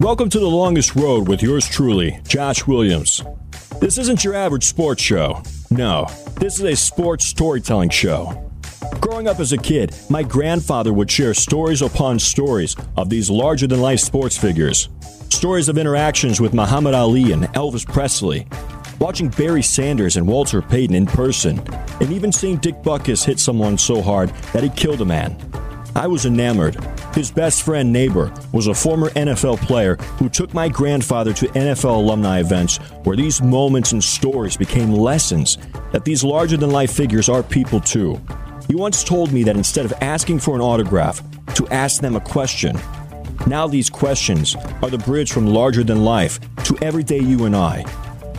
Welcome to The Longest Road with yours truly, Josh Williams. This isn't your average sports show. No, this is a sports storytelling show. Growing up as a kid, my grandfather would share stories upon stories of these larger than life sports figures. Stories of interactions with Muhammad Ali and Elvis Presley, watching Barry Sanders and Walter Payton in person, and even seeing Dick Butkus hit someone so hard that he killed a man. I was enamored. His best friend, neighbor, was a former NFL player who took my grandfather to NFL alumni events where these moments and stories became lessons that these larger than life figures are people too. He once told me that instead of asking for an autograph, to ask them a question. Now, these questions are the bridge from larger than life to everyday you and I.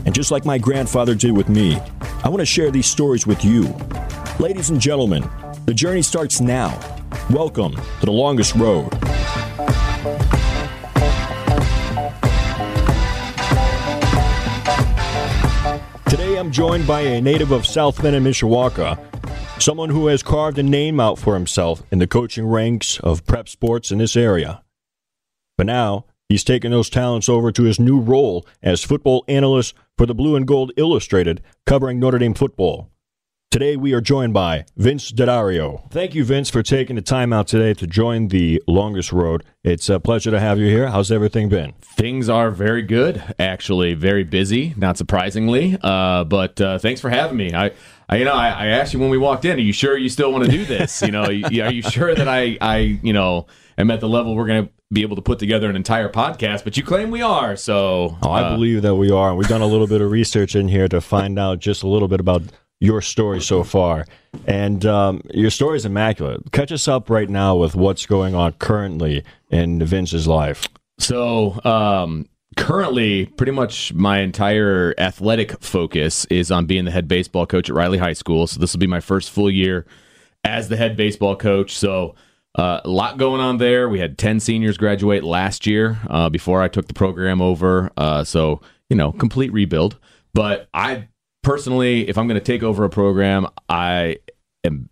And just like my grandfather did with me, I want to share these stories with you. Ladies and gentlemen, the journey starts now. Welcome to the longest road. Today I'm joined by a native of South Bend and Mishawaka, someone who has carved a name out for himself in the coaching ranks of prep sports in this area. But now he's taken those talents over to his new role as football analyst for the Blue and Gold Illustrated, covering Notre Dame football. Today we are joined by Vince DeDario. Thank you, Vince, for taking the time out today to join the longest road. It's a pleasure to have you here. How's everything been? Things are very good, actually. Very busy, not surprisingly. Uh, but uh, thanks for having me. I, I you know, I, I, asked you when we walked in. Are you sure you still want to do this? You know, are you sure that I, I, you know, am at the level we're going to be able to put together an entire podcast? But you claim we are, so oh, I uh, believe that we are. We've done a little bit of research in here to find out just a little bit about your story so far. And um, your story is immaculate. Catch us up right now with what's going on currently in Vince's life. So, um, currently, pretty much my entire athletic focus is on being the head baseball coach at Riley High School. So, this will be my first full year as the head baseball coach. So, uh, a lot going on there. We had 10 seniors graduate last year uh, before I took the program over. Uh, so, you know, complete rebuild. But I personally, if I'm going to take over a program, I am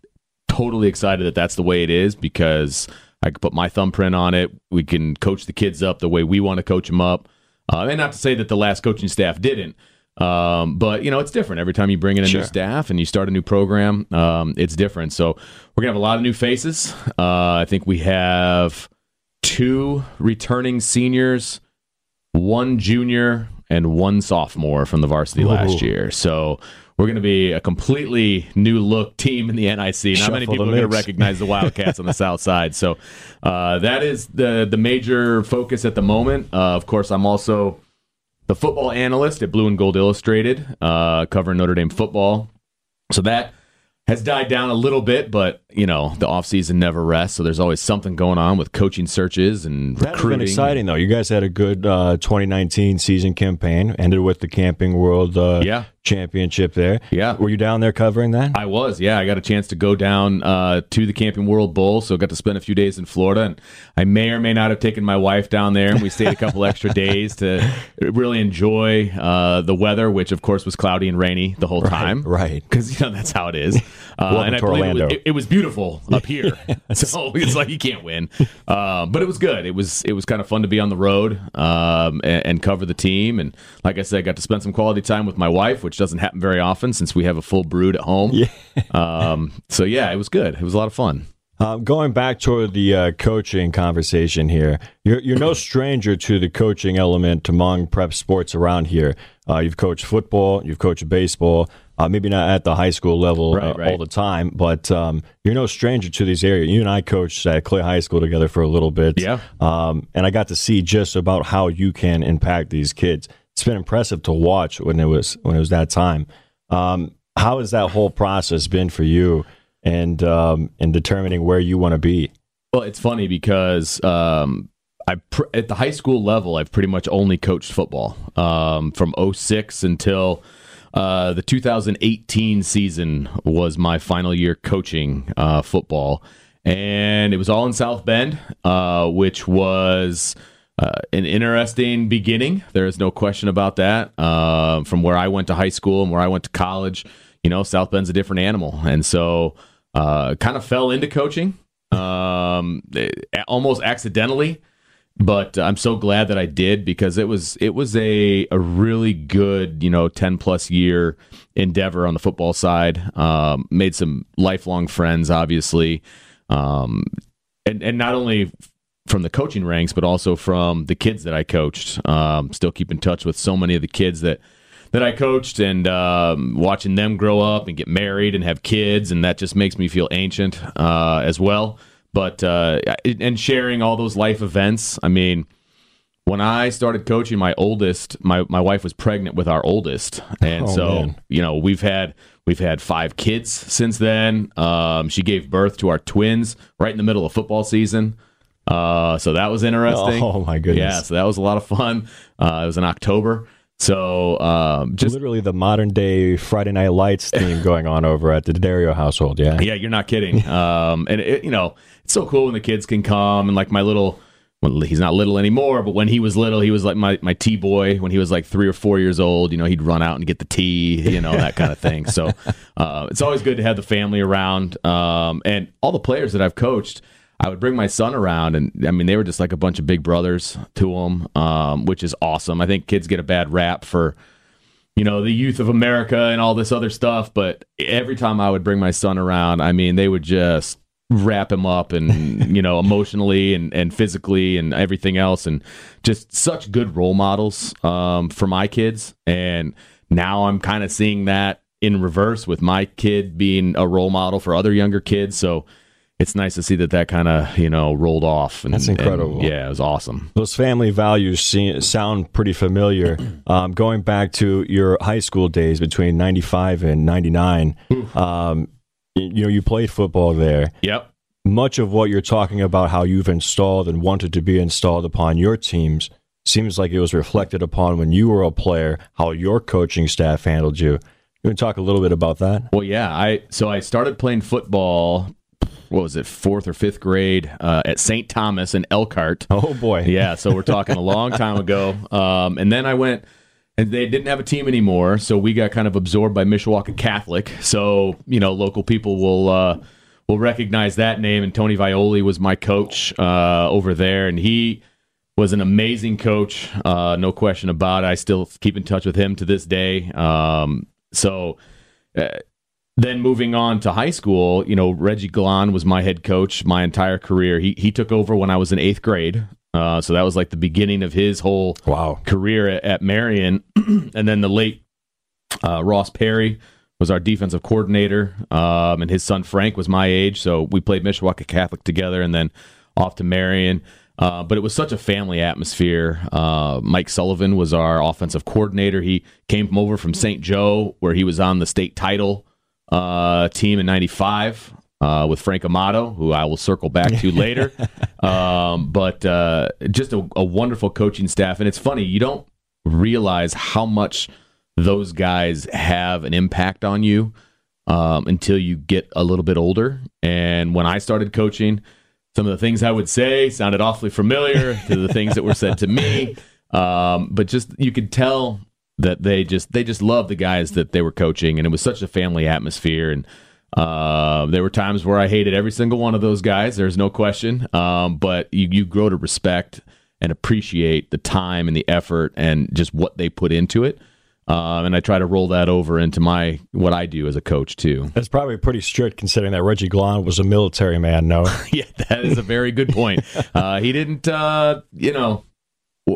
totally excited that that's the way it is because I can put my thumbprint on it. We can coach the kids up the way we want to coach them up. Uh, and not to say that the last coaching staff didn't, um, but you know it's different every time you bring in a sure. new staff and you start a new program. Um, it's different. So we're gonna have a lot of new faces. Uh, I think we have two returning seniors, one junior, and one sophomore from the varsity Ooh. last year. So we're going to be a completely new look team in the NIC. Not Shuffle many people are going to recognize the Wildcats on the South Side. So uh, that is the the major focus at the moment. Uh, of course, I'm also the football analyst at Blue and Gold Illustrated, uh, covering Notre Dame football. So that has died down a little bit, but you know the offseason never rests, so there's always something going on with coaching searches and That's recruiting. been exciting though. You guys had a good uh, 2019 season campaign, ended with the Camping World uh, yeah championship there. Yeah. Were you down there covering that? I was, yeah. I got a chance to go down uh, to the Camping World Bowl, so got to spend a few days in Florida. And I may or may not have taken my wife down there, and we stayed a couple extra days to really enjoy uh, the weather, which of course was cloudy and rainy the whole time. Right. Because, you know, that's how it is. Uh, and I believe it was, it, it was, beautiful up here. so it's like you can't win. Uh, but it was good. It was it was kind of fun to be on the road um, and, and, cover the team. And like I said, I got to spend some quality time with my wife, which doesn't happen very often since we have a full brood at home. Yeah. um, so yeah, it was good. It was a lot of fun. Uh, going back toward the uh, coaching conversation here, you're you're no stranger to the coaching element among prep sports around here. Uh, you've coached football, you've coached baseball, uh, maybe not at the high school level right, uh, right. all the time, but um, you're no stranger to these areas. You and I coached at Clay High School together for a little bit, yeah. Um, and I got to see just about how you can impact these kids it's been impressive to watch when it was when it was that time. Um, how has that whole process been for you, and um, in determining where you want to be? Well, it's funny because um, I pr- at the high school level, I've pretty much only coached football um, from 06 until. Uh, the 2018 season was my final year coaching uh, football, and it was all in South Bend, uh, which was uh, an interesting beginning. There is no question about that. Uh, from where I went to high school and where I went to college, you know, South Bend's a different animal, and so kind of fell into coaching. Um, um, almost accidentally but I'm so glad that I did because it was it was a a really good you know 10 plus year endeavor on the football side. Um, made some lifelong friends, obviously, um, and and not only from the coaching ranks but also from the kids that I coached. Um, still keep in touch with so many of the kids that that I coached and um, watching them grow up and get married and have kids, and that just makes me feel ancient uh, as well but uh, and sharing all those life events. I mean, when I started coaching, my oldest, my my wife was pregnant with our oldest, and oh, so man. you know we've had we've had five kids since then. Um, she gave birth to our twins right in the middle of football season. Uh, so that was interesting. Oh my goodness! Yeah, so that was a lot of fun. Uh, it was in October. So um, just literally the modern day Friday Night Lights theme going on over at the Dario household. Yeah, yeah, you're not kidding. um, and it, you know, it's so cool when the kids can come and like my little. Well, he's not little anymore, but when he was little, he was like my, my tea boy. When he was like three or four years old, you know, he'd run out and get the tea, you know, that kind of thing. So uh, it's always good to have the family around. Um, and all the players that I've coached, I would bring my son around, and I mean, they were just like a bunch of big brothers to him, um, which is awesome. I think kids get a bad rap for, you know, the youth of America and all this other stuff, but every time I would bring my son around, I mean, they would just wrap him up and you know emotionally and, and physically and everything else and just such good role models um, for my kids and now i'm kind of seeing that in reverse with my kid being a role model for other younger kids so it's nice to see that that kind of you know rolled off. And, That's incredible. And, yeah, it was awesome. Those family values see, sound pretty familiar. Um, going back to your high school days between '95 and '99, um, you know you played football there. Yep. Much of what you're talking about, how you've installed and wanted to be installed upon your teams, seems like it was reflected upon when you were a player. How your coaching staff handled you. You want to talk a little bit about that? Well, yeah. I so I started playing football what was it, fourth or fifth grade uh, at St. Thomas in Elkhart. Oh boy, yeah. So we're talking a long time ago. Um, and then I went, and they didn't have a team anymore, so we got kind of absorbed by Mishawaka Catholic. So you know, local people will. Uh, will recognize that name, and Tony Violi was my coach uh, over there, and he was an amazing coach, uh, no question about it. I still keep in touch with him to this day. Um, so uh, then moving on to high school, you know, Reggie Glon was my head coach my entire career. He he took over when I was in eighth grade. Uh, so that was like the beginning of his whole wow. career at, at Marian. and then the late uh, Ross Perry was our defensive coordinator, um, and his son Frank was my age. So we played Mishawaka Catholic together, and then off to Marian. Uh, but it was such a family atmosphere. Uh, Mike Sullivan was our offensive coordinator. He came over from St. Joe, where he was on the state title uh, team in '95 uh, with Frank Amato, who I will circle back to later. Um, but uh, just a, a, wonderful coaching staff, and it's funny you don't realize how much those guys have an impact on you um, until you get a little bit older. And when I started coaching, some of the things I would say sounded awfully familiar to the things that were said to me. Um, but just you could tell that they just they just loved the guys that they were coaching, and it was such a family atmosphere. And uh, there were times where I hated every single one of those guys. There's no question. Um, but you you grow to respect and appreciate the time and the effort and just what they put into it. Um, and I try to roll that over into my what I do as a coach too. That's probably pretty strict considering that Reggie Glon was a military man. No, yeah, that is a very good point. Uh, he didn't, uh, you know,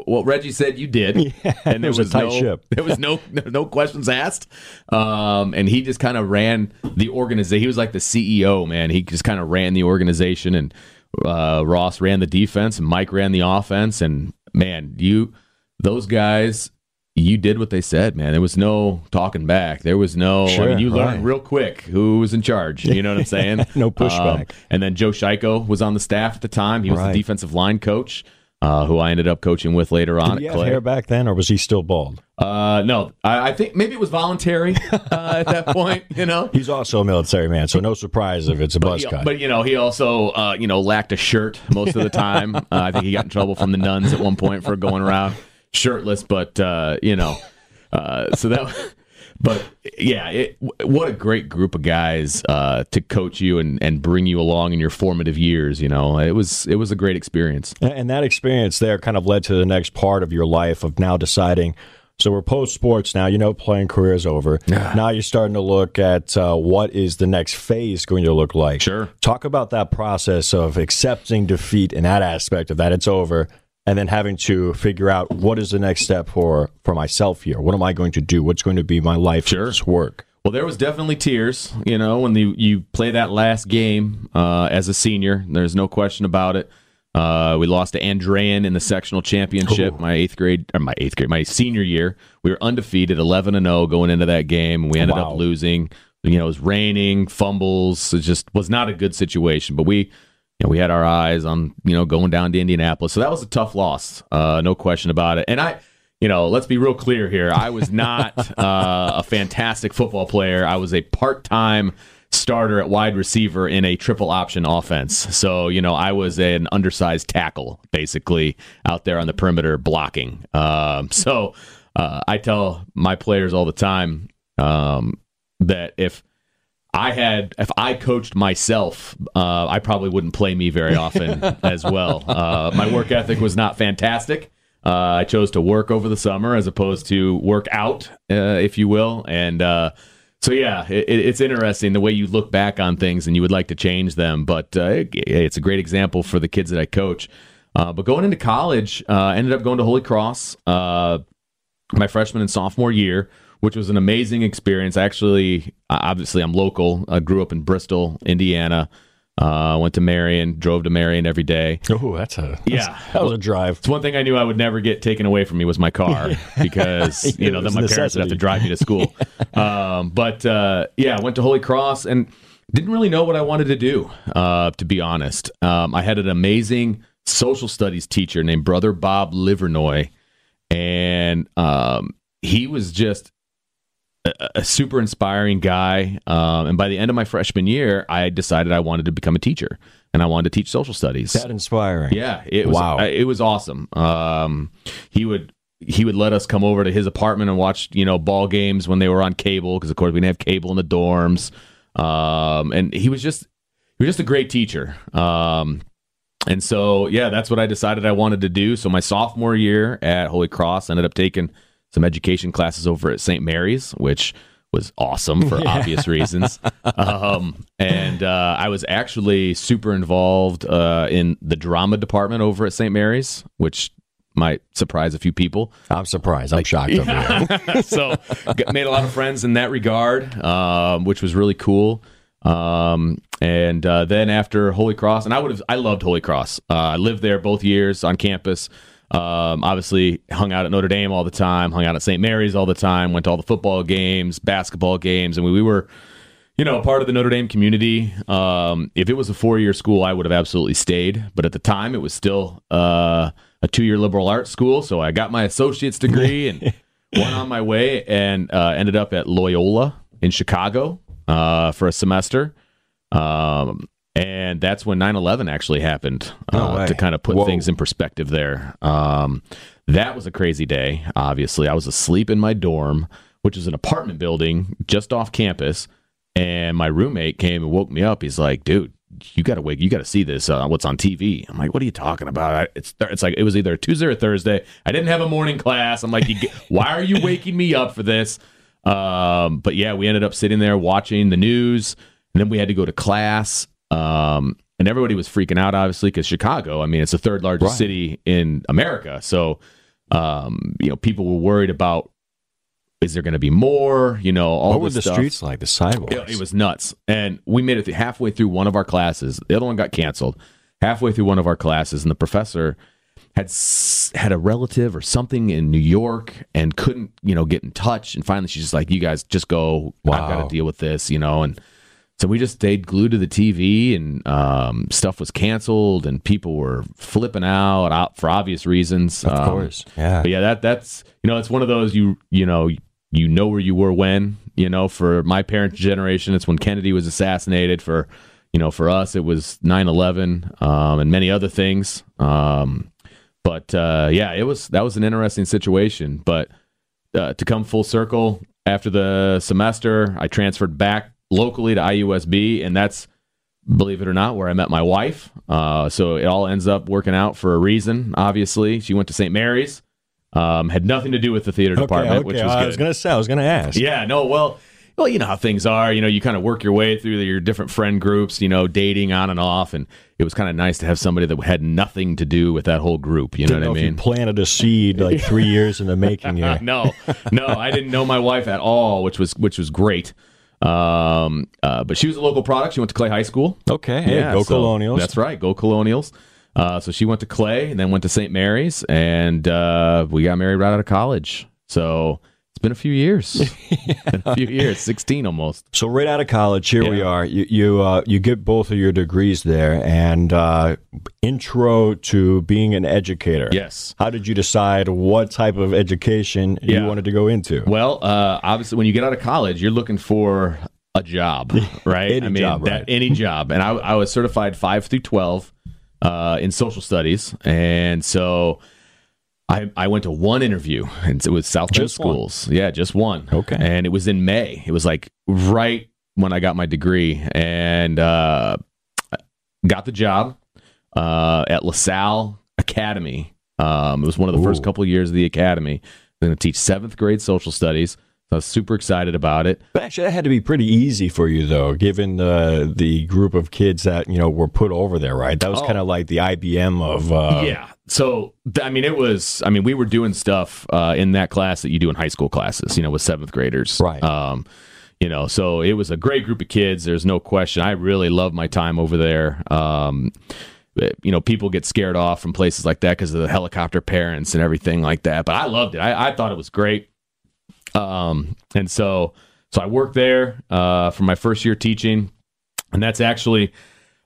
what Reggie said you did, yeah, and there was, was, no, ship. There was no no questions asked, um, and he just kind of ran the organization. He was like the CEO, man. He just kind of ran the organization, and uh, Ross ran the defense, and Mike ran the offense. And man, you those guys, you did what they said, man. There was no talking back. There was no. Sure, I mean, you learned real quick who was in charge. You know what I'm saying? no pushback. Um, and then Joe Shico was on the staff at the time. He was right. the defensive line coach uh, who I ended up coaching with later on. Did he have hair back then, or was he still bald? Uh, no, I, I, think maybe it was voluntary uh, at that point. You know, he's also a military man, so no surprise if it's a buzz but, cut. But you know, he also uh, you know lacked a shirt most of the time. Uh, I think he got in trouble from the nuns at one point for going around shirtless. But uh, you know, uh, so that but yeah, it, what a great group of guys uh, to coach you and, and bring you along in your formative years. You know, it was it was a great experience. And that experience there kind of led to the next part of your life of now deciding. So we're post sports now. You know, playing career is over. now you're starting to look at uh, what is the next phase going to look like. Sure. Talk about that process of accepting defeat and that aspect of that. It's over and then having to figure out what is the next step for for myself here. What am I going to do? What's going to be my life Sure. work? Well, there was definitely tears, you know, when the, you play that last game uh, as a senior. There's no question about it. Uh, we lost to Andrean in the sectional championship. My eighth grade, or my eighth grade, my senior year, we were undefeated, eleven and zero going into that game, and we ended Wow. up losing. You know, it was raining, fumbles. It just was not a good situation. But we, you know, we had our eyes on you know going down to Indianapolis, so that was a tough loss, uh, no question about it. And I, you know, let's be real clear here. I was not uh, a fantastic football player. I was a part-time starter at wide receiver in a triple option offense. So, you know, I was an undersized tackle basically out there on the perimeter blocking. Um, so, uh, I tell my players all the time um, that if I had if I coached myself, uh, I probably wouldn't play me very often as well. Uh, my work ethic was not fantastic. Uh, I chose to work over the summer as opposed to work out, uh, if you will, and uh, so yeah, it, it's interesting the way you look back on things and you would like to change them, but uh, it- it's a great example for the kids that I coach. Uh, but going into college, uh, ended up going to Holy Cross. Uh, my freshman and sophomore year, which was an amazing experience. Actually, obviously, I'm local. I grew up in Bristol, Indiana. Uh, went to Marian, drove to Marian every day. Oh, that's a Yeah. That was a drive. It's one thing I knew I would never get taken away from me was my car because you know then my parents would have to drive me to school. um, but uh, yeah, I went to Holy Cross and didn't really know what I wanted to do. Uh, to be honest, um, I had an amazing social studies teacher named Brother Bob Livernoy, and um, he was just a, a super inspiring guy. Um, and by the end of my freshman year, I decided I wanted to become a teacher and I wanted to teach social studies. That inspiring. Yeah, it was. Wow. uh, it was awesome. Um, he would he would let us come over to his apartment and watch you know ball games when they were on cable because of course we didn't have cable in the dorms. Um, and he was just he was just a great teacher. Um, and so yeah, that's what I decided I wanted to do. So my sophomore year at Holy Cross, I ended up taking some education classes over at St. Mary's, which was awesome for obvious reasons. Um, and uh, I was actually super involved uh, in the drama department over at St. Mary's, which might surprise a few people. I'm surprised. I'm shocked over here. so got, made a lot of friends in that regard, um, which was really cool. Um, and uh, then after Holy Cross, and I would have, I loved Holy Cross. Uh, I lived there both years on campus. Um, obviously, hung out at Notre Dame all the time, hung out at St. Mary's all the time, went to all the football games, basketball games, and we, we were, you know, part of the Notre Dame community. Um, if it was a four year school, I would have absolutely stayed. But at the time, it was still uh, a two year liberal arts school. So I got my associate's degree and went on my way and uh, ended up at Loyola in Chicago uh, for a semester. Um, and that's when 9 11 actually happened uh, way. to kind of put Whoa. things in perspective there. Um, that was a crazy day, obviously. I was asleep in my dorm, which is an apartment building just off campus. And my roommate came and woke me up. He's like, dude, you got to wake, you got to see this, uh, what's on TV. I'm like, what are you talking about? I, it's, it's like, it was either a Tuesday or Thursday. I didn't have a morning class. I'm like, get- why are you waking me up for this? Um, but yeah, we ended up sitting there watching the news, and then we had to go to class. Um, and everybody was freaking out, obviously, because Chicago. I mean, it's the third largest Right. city in America, so um, you know, people were worried about is there going to be more? You know, all What were the stuff. streets like? The sidewalks? It, it was nuts. And we made it through, halfway through one of our classes. The other one got canceled. Halfway through one of our classes, and the professor had s- had a relative or something in New York and couldn't, you know, get in touch. And finally, she's just like, "You guys just go. I've got to deal with this," you know. And so we just stayed glued to the TV, and um, stuff was canceled, and people were flipping out, out for obvious reasons. Of Um, course. Yeah. but yeah, that that's you know, it's one of those you you know you know where you were when you know for my parents' generation, it's when Kennedy was assassinated. For you know, for us, it was 9-11, um, and many other things. Um, but uh, yeah, it was that was an interesting situation. But uh, to come full circle, after the semester, I transferred back locally to IUSB, and that's believe it or not, where I met my wife. Uh, so it all ends up working out for a reason. Obviously, she went to St. Mary's. Um, had nothing to do with the theater department, okay. which was good. I was gonna say, I was gonna ask. Yeah, no, well, well, you know how things are. You know, you kind of work your way through your different friend groups. You know, dating on and off, and it was kind of nice to have somebody that had nothing to do with that whole group. You Didn't know know what I if mean? you planted a seed like three years in the making. Here. no, no, I didn't know my wife at all, which was which was great. Um, uh, but she was a local product. She went to Clay High School. Okay, hey, go so- Colonials. That's right, go Colonials. Uh, so she went to Clay and then went to St. Mary's, and uh, we got married right out of college. So been a few years, been a few years, sixteen almost. So right out of college, here we are. You you uh, you get both of your degrees there, and uh, intro to being an educator. Yes. How did you decide what type of education you wanted to go into? Well, uh, obviously, when you get out of college, you're looking for a job, right? Any I mean, job, that, right. any job. And I, I was certified five through twelve uh, in social studies, and so I I went to one interview, and it was South Bend Just one? Schools. Yeah, just one. Okay. and it was in May. It was like right when I got my degree, and uh, got the job uh, at LaSalle Academy. Um, it was one of the first couple of years of the academy. I'm going to teach seventh grade social studies. So I was super excited about it. But actually, that had to be pretty easy for you, though, given the the group of kids that you know were put over there, right? That was Oh. kind of like the IBM of uh, yeah. So I mean, it was. I mean, we were doing stuff uh, in that class that you do in high school classes. You know, with seventh graders. Right. Um, you know, so it was a great group of kids. There's no question. I really loved my time over there. Um, you know, people get scared off from places like that because of the helicopter parents and everything like that. But I loved it. I, I thought it was great. Um, and so, so I worked there uh, for my first year teaching, and that's actually.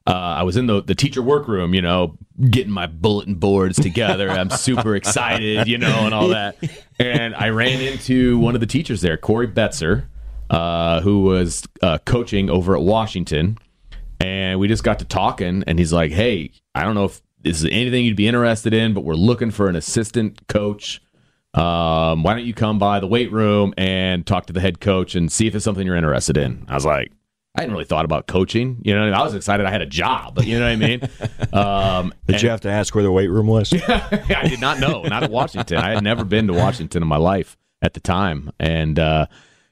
Uh, I was in the, the teacher workroom, you know, getting my bulletin boards together. I'm super excited, you know, and all that. And I ran into one of the teachers there, Corey Betzer, uh, who was uh, coaching over at Washington. And we just got to talking, and he's like, Hey, I don't know if this is anything you'd be interested in, but we're looking for an assistant coach. Um, why don't you come by the weight room and talk to the head coach and see if it's something you're interested in? I was like, I hadn't really thought about coaching. You know, I mean? I was excited I had a job. You know what I mean? Um, Did you have to ask where the weight room was? I did not know. Not at Washington. I had never been to Washington in my life at the time, and uh,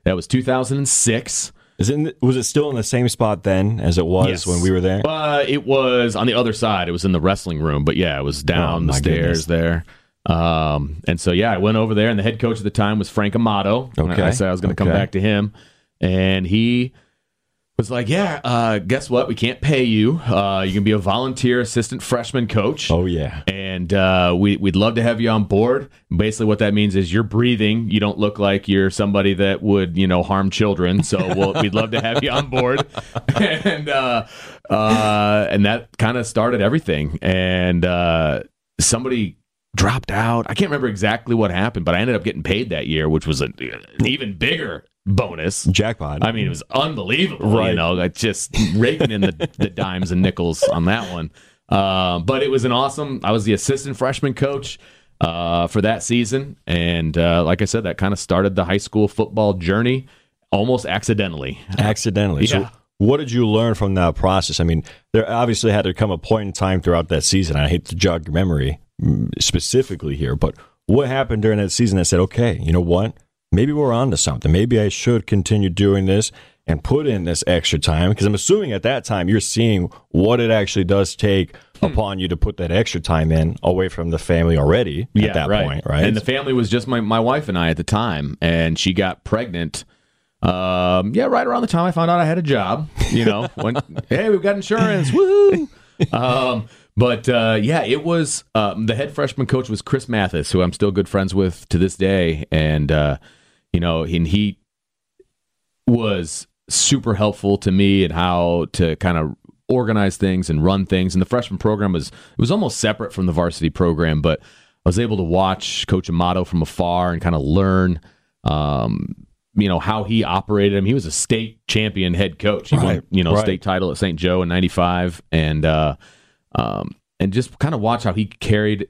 that was 2006. Is it, was it still in the same spot then as it was Yes. when we were there? Uh, it was on the other side. It was in the wrestling room, but yeah, it was down Oh, the stairs there. Um, and so yeah, I went over there, and the head coach at the time was Frank Amato. And Okay. I said I was going to come back to him, and he was like, "Yeah, uh, guess what? We can't pay you. Uh, you can be a volunteer assistant freshman coach." Oh yeah. and uh, we, we'd love to have you on board. Basically, what that means is you're breathing. You don't look like you're somebody that would, you know, harm children. So we'll, we'd love to have you on board. and uh, uh, and that kind of started everything. And uh, somebody dropped out. I can't remember exactly what happened, but I ended up getting paid that year, which was an even bigger bonus. Jackpot. I mean, it was unbelievable. Right. You know, like just raking in the, the dimes and nickels on that one. Um, but it was an awesome. I was the assistant freshman coach uh, for that season, and uh, like I said, that kind of started the high school football journey almost accidentally. accidentally. Yeah. So, what did you learn from that process? I mean, there obviously had to come a point in time throughout that season. I hate to jog your memory mm, specifically here, but what happened during that season that said, okay, you know what? Maybe we're on to something. Maybe I should continue doing this and put in this extra time. Because I'm assuming at that time you're seeing what it actually does take Hmm. upon you to put that extra time in away from the family already at that right. point, right? And the family was just my, my wife and I at the time, and she got pregnant. Um, yeah, right around the time I found out I had a job. You know, when hey, we've got insurance, woo! Um, but uh, yeah, it was um, the head freshman coach was Chris Mathis, who I'm still good friends with to this day, and uh, you know, and he was super helpful to me and how to kind of organize things and run things. And the freshman program was it was almost separate from the varsity program, but I was able to watch Coach Amato from afar and kind of learn, um, you know, how he operated. I mean, he was a state champion head coach. He won, you know, right. state title at St. Joe in '95, and uh, um, and just kind of watch how he carried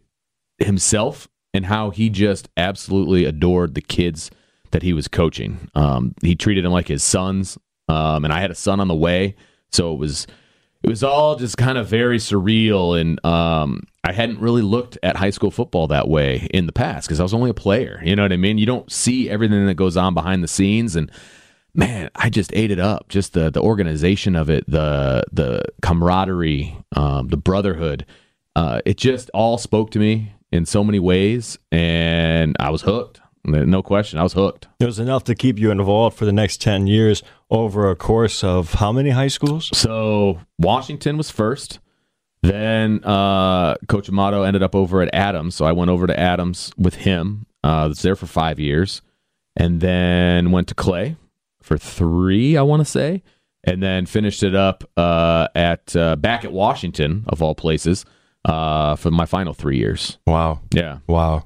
himself and how he just absolutely adored the kids that he was coaching. Um, he treated him like his sons, um, and I had a son on the way, so it was it was all just kind of very surreal. And um, I hadn't really looked at high school football that way in the past because I was only a player. You know what I mean? You don't see everything that goes on behind the scenes, and man, I just ate it up. Just the the organization of it, the the camaraderie, um, the brotherhood. Uh, it just all spoke to me in so many ways, and I was hooked. No question, I was hooked. It was enough to keep you involved for the next 10 years over a course of how many high schools? So, Washington was first. Then uh, Coach Amato ended up over at Adams. So, I went over to Adams with him. Uh, I was there for five years. And then went to Clay for three, I want to say. And then finished it up uh, at uh, back at Washington, of all places, uh, for my final three years. Wow. Yeah. Wow.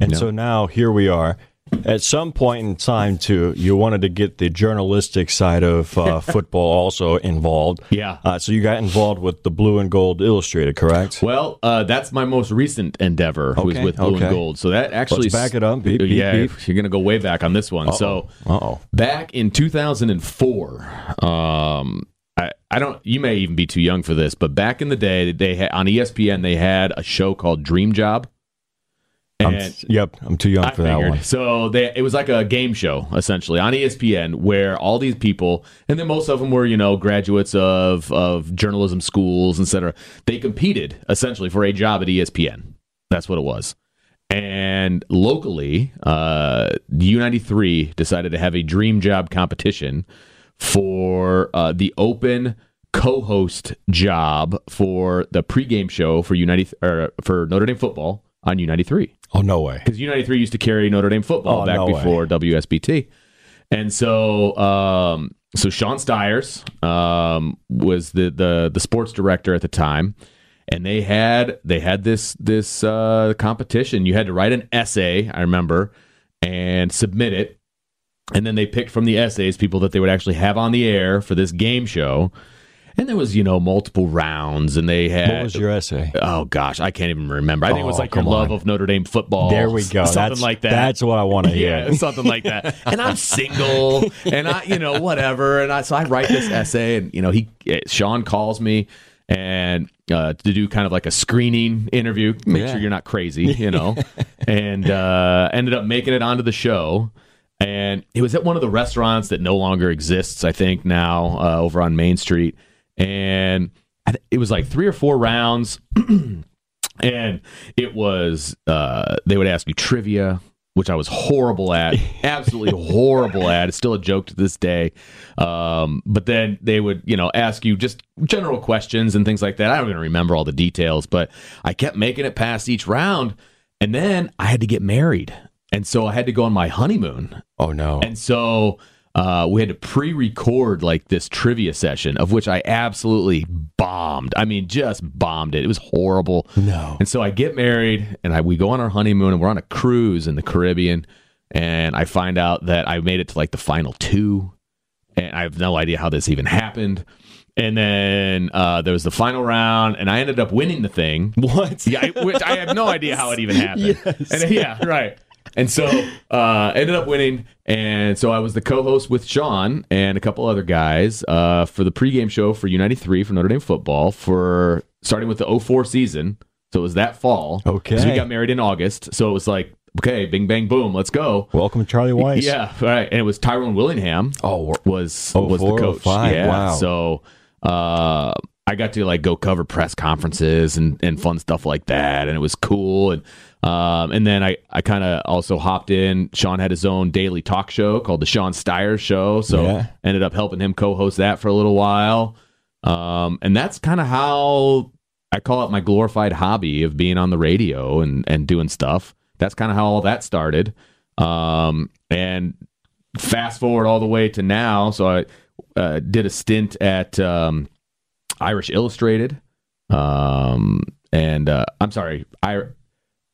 And so now here we are. At some point in time, too, you wanted to get the journalistic side of uh, football also involved. Yeah. Uh, so you got involved with the Blue and Gold Illustrated, correct? Well, uh, that's my most recent endeavor was with Blue okay. and Gold. So that actually Let's back it up. Beep, beep, yeah, beep. you're gonna go way back on this one. So Uh oh. back in 2004, um, I, I don't. You may even be too young for this, but back in the day, they had on ESPN they had a show called Dream Job. And Yep, I'm too young I for that figured. one. So they, it was like a game show essentially on ESPN where all these people, and then most of them were you know graduates of of journalism schools, etc. They competed essentially for a job at ESPN. That's what it was. And locally, uh, U93 decided to have a dream job competition for uh, the open co-host job for the pregame show for United or for Notre Dame football on U93 Oh, no way. because U93 used to carry Notre Dame football Oh, back no way. before WSBT. And so, um, so Sean Stires um, was the, the the sports director at the time, and they had they had this this uh, competition. You had to write an essay, I remember, and submit it, and then they picked from the essays people that they would actually have on the air for this game show. And there was, you know, multiple rounds, and they had What was your essay? Oh gosh, I can't even remember. I think it was Oh, like your love on. of Notre Dame football. There we go. Something that's, like that. That's what I want to hear. yeah, something like that. And I'm single, and I, you know, whatever. And I, so I write this essay, and you know, he, eh, Sean calls me, and uh, to do kind of like a screening interview, make Yeah. sure you're not crazy, you know, and uh, ended up making it onto the show. And it was at one of the restaurants that no longer exists, I think, now uh, over on Main Street. And it was like three or four rounds and it was uh, they would ask you trivia which i was horrible at absolutely horrible at. It's still a joke to this day. Um, but then they would you know ask you just general questions and things like that. I don't even remember all the details but i kept making it past each round and then i had to get married. And so i had to go on my honeymoon. Oh, no. and so uh, we had to pre-record like this trivia session, of which I absolutely bombed. I mean, just bombed it. It was horrible. No. And so I get married, and I we go on our honeymoon, and we're on a cruise in the Caribbean, and I find out that I made it to like the final two, and I have no idea how this even happened. And then uh, there was the final round, and I ended up winning the thing. What? Yeah, I, which I have no idea how it even happened. And yeah, right. And so uh, ended up winning, and so I was the co-host with Sean and a couple other guys uh, for the pregame show for U93 for Notre Dame football for starting with the 04 season. So it was that fall. Okay. we got married in August, so it was like okay, bing bang boom, let's go. Welcome to Charlie Weis. Yeah, right. And it was Tyrone Willingham Oh, was Oh, was the oh, coach. Yeah. Wow. So uh, I got to like go cover press conferences and, and fun stuff like that, and it was cool. And um, and then I, I kind of also hopped in. Sean had his own daily talk show called the Sean Stires Show, so Yeah. ended up helping him co-host that for a little while. Um, and that's kind of how I call it my glorified hobby of being on the radio and and doing stuff. That's kind of how all that started. Um, and fast forward all the way to now. So I uh, did a stint at um, Irish Illustrated, um, and uh, I'm sorry, I-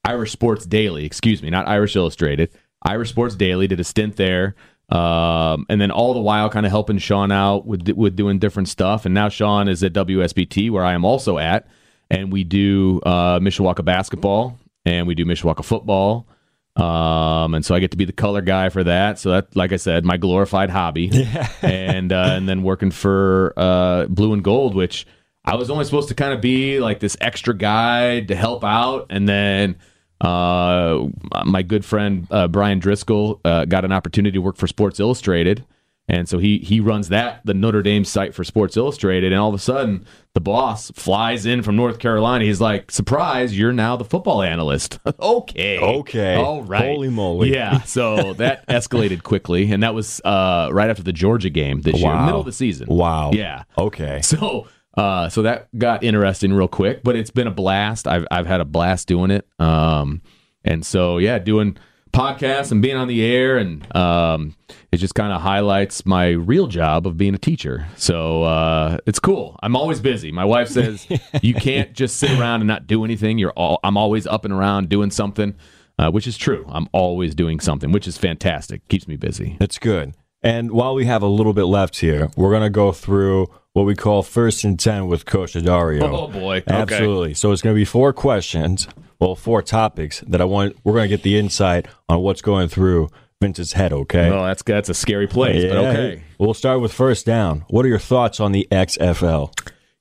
Irish Sports Daily. Excuse me, not Irish Illustrated. Irish Sports Daily did a stint there. Um, and then all the while, kind of helping Sean out with with doing different stuff. And now Sean is at WSBT, where I am also at, and we do uh, Mishawaka basketball and we do Mishawaka football. Um, and so I get to be the color guy for that. So that, like I said, my glorified hobby. Yeah. and uh, and then working for uh, Blue and Gold, which I was only supposed to kind of be like this extra guy to help out, and then uh, my good friend uh, Brian Driscoll uh, got an opportunity to work for Sports Illustrated, and so he he runs that the Notre Dame site for Sports Illustrated, and all of a sudden the boss flies in from North Carolina. He's like, "Surprise! You're now the football analyst." okay, okay, all right, holy moly, yeah. So that escalated quickly, and that was uh, right after the Georgia game this wow. year, middle of the season. Wow, yeah, okay. So uh, so that got interesting real quick, but it's been a blast. I've I've had a blast doing it. Um, and so yeah, doing podcasts and being on the air, and um, it just kind of highlights my real job of being a teacher. So uh, it's cool. I'm always busy. My wife says you can't just sit around and not do anything. You're all I'm always up and around doing something, uh, which is true. I'm always doing something, which is fantastic. Keeps me busy. That's good. And while we have a little bit left here, we're going to go through what we call first and 10 with Coach Dario. Oh, boy. Absolutely. Okay. So it's going to be four questions, well, four topics that I want, we're going to get the insight on what's going through Vince's head, okay? Well, that's, that's a scary place, yeah. but okay. We'll start with first down. What are your thoughts on the XFL?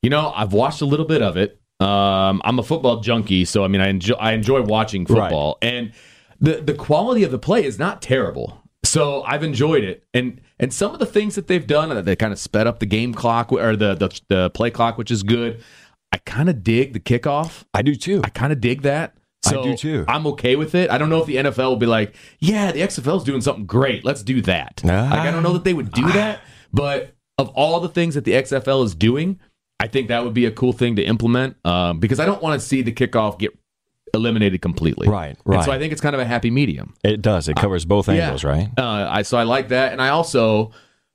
You know, I've watched a little bit of it. Um, I'm a football junkie, so I mean, I enjoy I enjoy watching football, right. and the the quality of the play is not terrible. So I've enjoyed it, and and some of the things that they've done that they kind of sped up the game clock or the the, the play clock, which is good. I kind of dig the kickoff. I do too. I kind of dig that. So I do too. I'm okay with it. I don't know if the NFL will be like, yeah, the XFL is doing something great. Let's do that. Uh, like I don't know that they would do uh, that, but of all the things that the XFL is doing, I think that would be a cool thing to implement um, because I don't want to see the kickoff get eliminated completely. Right, right. And so I think it's kind of a happy medium. It does. It covers both uh, angles, yeah. right? Uh, I so I like that, and I also.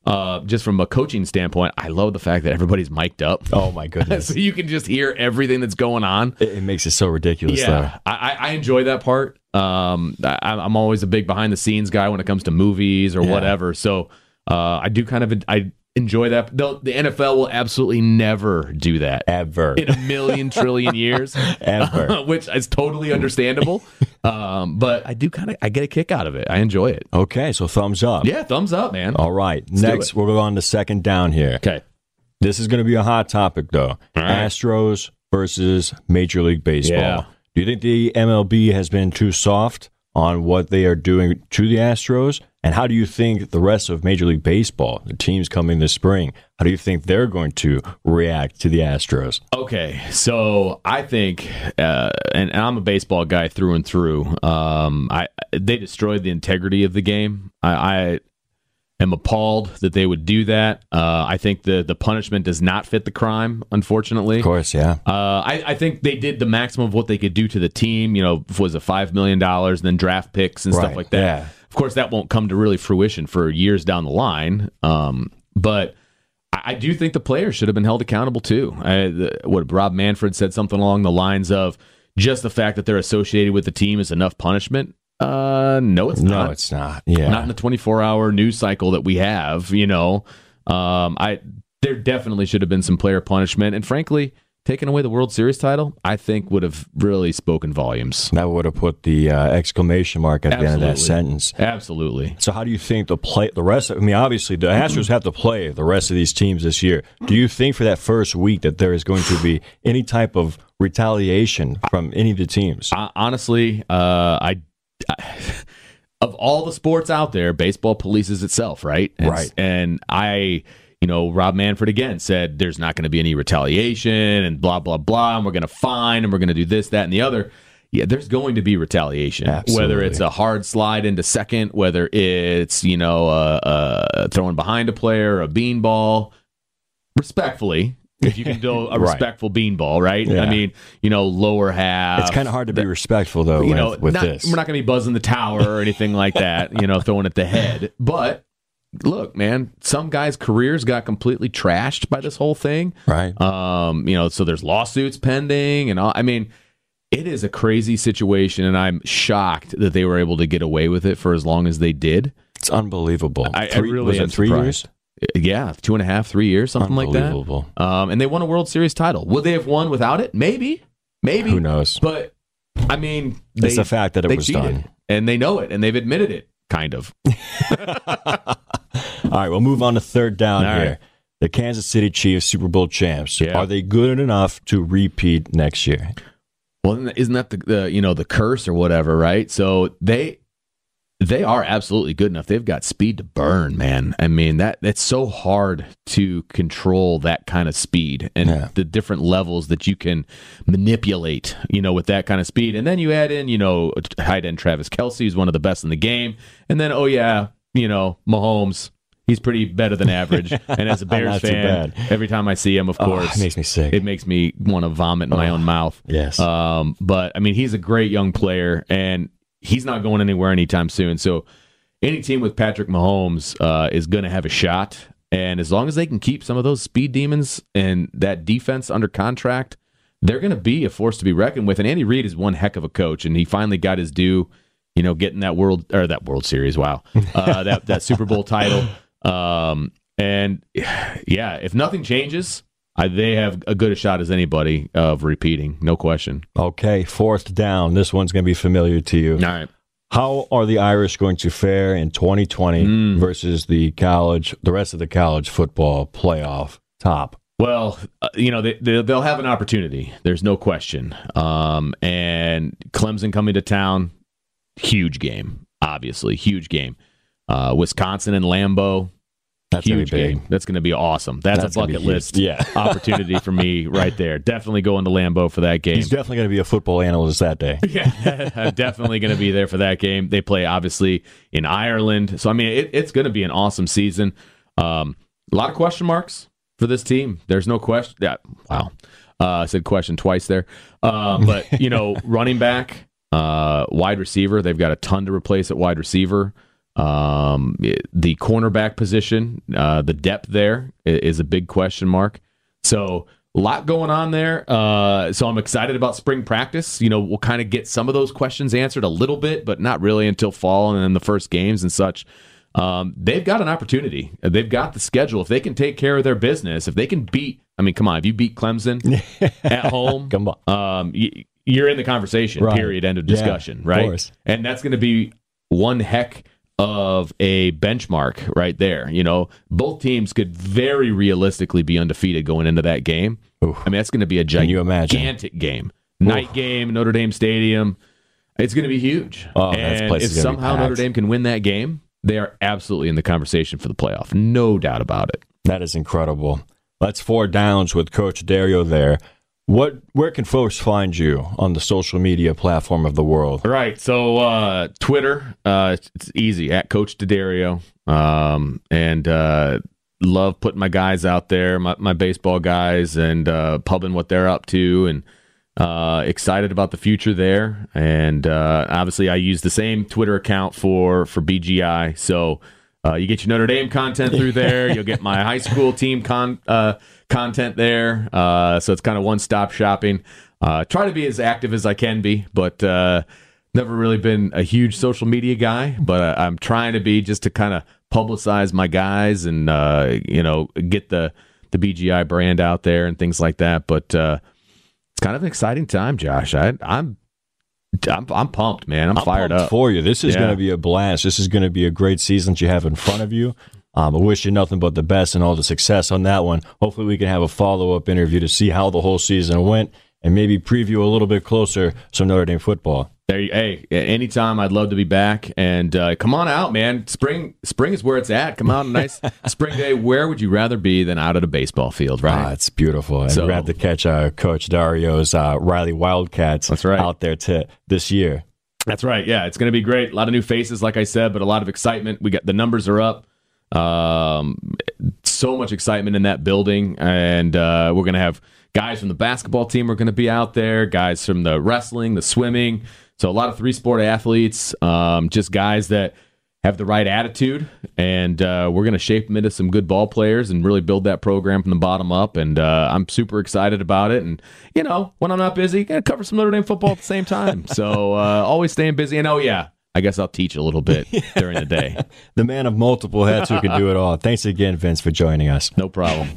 Uh, just from a coaching standpoint, I love the fact that everybody's mic'd up. Oh my goodness! so you can just hear everything that's going on. It, it makes it so ridiculous. Yeah, I, I, enjoy that part. Um, I, am always a big behind the scenes guy when it comes to movies or yeah. whatever. So uh, I do kind of I enjoy that. The, the NFL will absolutely never do that ever in a million trillion years, ever, which is totally understandable. Um, but I do kind of I get a kick out of it. I enjoy it. Okay, so thumbs up. Yeah, thumbs up, man. All right, Let's next we'll go on to second down here. Okay, this is going to be a hot topic though. Right. Astros versus Major League Baseball. Yeah. Do you think the MLB has been too soft on what they are doing to the Astros? And how do you think the rest of Major League Baseball, the teams coming this spring, how do you think they're going to react to the Astros? Okay, so I think, uh, and, and, I'm a baseball guy through and through. Um, I they destroyed the integrity of the game. I, I am appalled that they would do that. Uh, I think the the punishment does not fit the crime, unfortunately. Of course, yeah. Uh, I, I think they did the maximum of what they could do to the team. You know, was a five million dollars, then draft picks and right. stuff like that. Yeah. Of course, that won't come to really fruition for years down the line. Um, but I, I, do think the players should have been held accountable too. I, the, what Rob Manfred said something along the lines of just the fact that they're associated with the team is enough punishment. Uh, no, it's not. No, it's not. Yeah, not in the 24 hour news cycle that we have. You know, um, I there definitely should have been some player punishment, and frankly, taking away the World Series title, I think would have really spoken volumes. That would have put the uh, exclamation mark at Absolutely. the end of that sentence. Absolutely. So, how do you think the play the rest? Of, I mean, obviously, the Astros have to play the rest of these teams this year. Do you think for that first week that there is going to be any type of retaliation from any of the teams? honestly, uh, I, I of all the sports out there, baseball polices itself, right? And, right. And I you know, Rob Manfred again said there's not going to be any retaliation and blah, blah, blah. And we're going to fine and we're going to do this, that, and the other. Yeah, there's going to be retaliation. Absolutely. Whether it's a hard slide into second, whether it's, you know, uh, uh, throwing behind a player, a beanball, respectfully, if you can do a respectful beanball, right? Yeah. I mean, you know, lower half. It's kind of hard to be respectful though. You with, know, with not, this, we're not going to be buzzing the tower or anything like that. You know, throwing at the head, but look, man, some guys' careers got completely trashed by this whole thing. Right. Um, you know, so there's lawsuits pending and all. I mean, it is a crazy situation, and I'm shocked that they were able to get away with it for as long as they did. It's unbelievable. I, three, I really was am three surprised. years. Yeah, two and a half, three years, something like that. Um, and they won a World Series title. Would they have won without it? Maybe, maybe. Who knows? But I mean, they, it's the fact that it was cheated. done. and they know it, and they've admitted it, kind of. All right, we'll move on to third down All here. right. The Kansas City Chiefs, Super Bowl champs. Yeah. Are they good enough to repeat next year? Well, isn't that the, the you know the curse or whatever, right? So they they are absolutely good enough. They've got speed to burn, man. I mean that that's so hard to control that kind of speed and Yeah. the different levels that you can manipulate, you know, with that kind of speed. And then you add in, you know, tight end Travis Kelce, is one of the best in the game, and then oh yeah, you know, Mahomes. He's pretty better than average, and as a Bears fan, bad. every time I see him, of Oh, course, it makes me sick. it makes me want to vomit in my own mouth. yes. Um, but I mean, he's a great young player, and he's not going anywhere anytime soon. So, any team with Patrick Mahomes uh, is going to have a shot. And as long as they can keep some of those speed demons and that defense under contract, they're going to be a force to be reckoned with. And Andy Reid is one heck of a coach, and he finally got his due. You know, getting that world or that World Series, wow, uh, that that Super Bowl title. Um, and yeah, if nothing changes, I, they have a good a shot as anybody of repeating, no question. okay, fourth down. This one's going to be familiar to you. All right. How are the Irish going to fare in 2020 Mm. versus the college, the rest of the college football playoff top? Well, uh, you know, they, they, they'll have an opportunity. There's no question. Um, and Clemson coming to town, huge game, obviously, huge game. Uh, Wisconsin and Lambeau, That's gonna huge game. That's going to be awesome. That's, That's a bucket list Yeah. opportunity for me right there. Definitely going to Lambeau for that game. He's definitely going to be a football analyst that day. Yeah, I'm definitely going to be there for that game. They play obviously in Ireland, so I mean it, it's going to be an awesome season. Um, a lot of question marks for this team. There's no question. Yeah, wow, uh, I said question twice there. Uh, but you know, running back, uh, wide receiver, they've got a ton to replace at wide receiver. Um, the cornerback position, uh, the depth there is a big question mark. So a lot going on there. Uh, so I'm excited about spring practice. You know, we'll kind of get some of those questions answered a little bit, but not really until fall and then the first games and such. Um, they've got an opportunity. They've got the schedule. If they can take care of their business, if they can beat, I mean, come on, if you beat Clemson at home, Come on. um, you're in the conversation. Right. Period. End of Yeah, discussion. of right. course. And that's going to be one heck of a benchmark right there. You know, both teams could very realistically be undefeated going into that game. Oof. I mean, that's going to be a Can you imagine? gigantic game. Night game, Notre Dame Stadium. It's going to be huge. Oh, and if is gonna be somehow Notre. Dame can win that game, they are absolutely in the conversation for the playoff. No doubt about it. That is incredible. That's four downs with Coach Dario there. What? Where can folks find you on the social media platform of the world? Right. So uh, Twitter, uh, it's easy at Coach DeDario, um, and uh, love putting my guys out there, my, my baseball guys, and uh, pubbing what they're up to, and uh, excited about the future there. And uh, obviously, I use the same Twitter account for for BGI. So. Uh, you get your Notre Dame content through there. You'll get my high school team con- uh, content there. Uh, so it's kind of one stop shopping. Uh, try to be as active as I can be, but uh, never really been a huge social media guy. But uh, I'm trying to be just to kind of publicize my guys and uh, you know get the the BGI brand out there and things like that. But uh, it's kind of an exciting time, Josh. I, I'm I'm I'm pumped, man. I'm, I'm fired up. for you. This is Yeah. going to be a blast. This is going to be a great season that you have in front of you. Um, I wish you nothing but the best and all the success on that one. Hopefully, we can have a follow up interview to see how the whole season went and maybe preview a little bit closer some Notre Dame football. There, you, hey, anytime I'd love to be back. And uh, come on out, man. Spring, spring is where it's at. Come out, a nice spring day. Where would you rather be than out at a baseball field, Ah, right? it's beautiful. And So- we to catch uh, Coach Dario's uh, Riley Wildcats That's right. out there to, this year. That's right. Yeah, it's going to be great. A lot of new faces, like I said, but a lot of excitement. We got the numbers are up. Um, so much excitement in that building, and uh, we're going to have guys from the basketball team are going to be out there. Guys from the wrestling, the swimming. So a lot of three sport athletes. Um, just guys that have the right attitude, and uh, we're going to shape them into some good ball players and really build that program from the bottom up. And uh, I'm super excited about it. And you know, when I'm not busy, got to cover some Notre Dame football at the same time. so uh, always staying busy. And oh yeah, I guess I'll teach a little bit during the day. The man of multiple hats who can do it all. Thanks again, Vince, for joining us. No problem.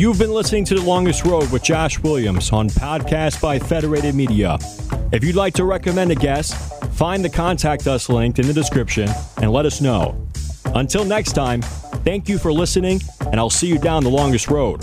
You've been listening to The Longest Road with Josh Williams on Podcast by Federated Media. If you'd like to recommend a guest, find the Contact Us link in the description and let us know. Until next time, thank you for listening, and I'll see you down the longest road.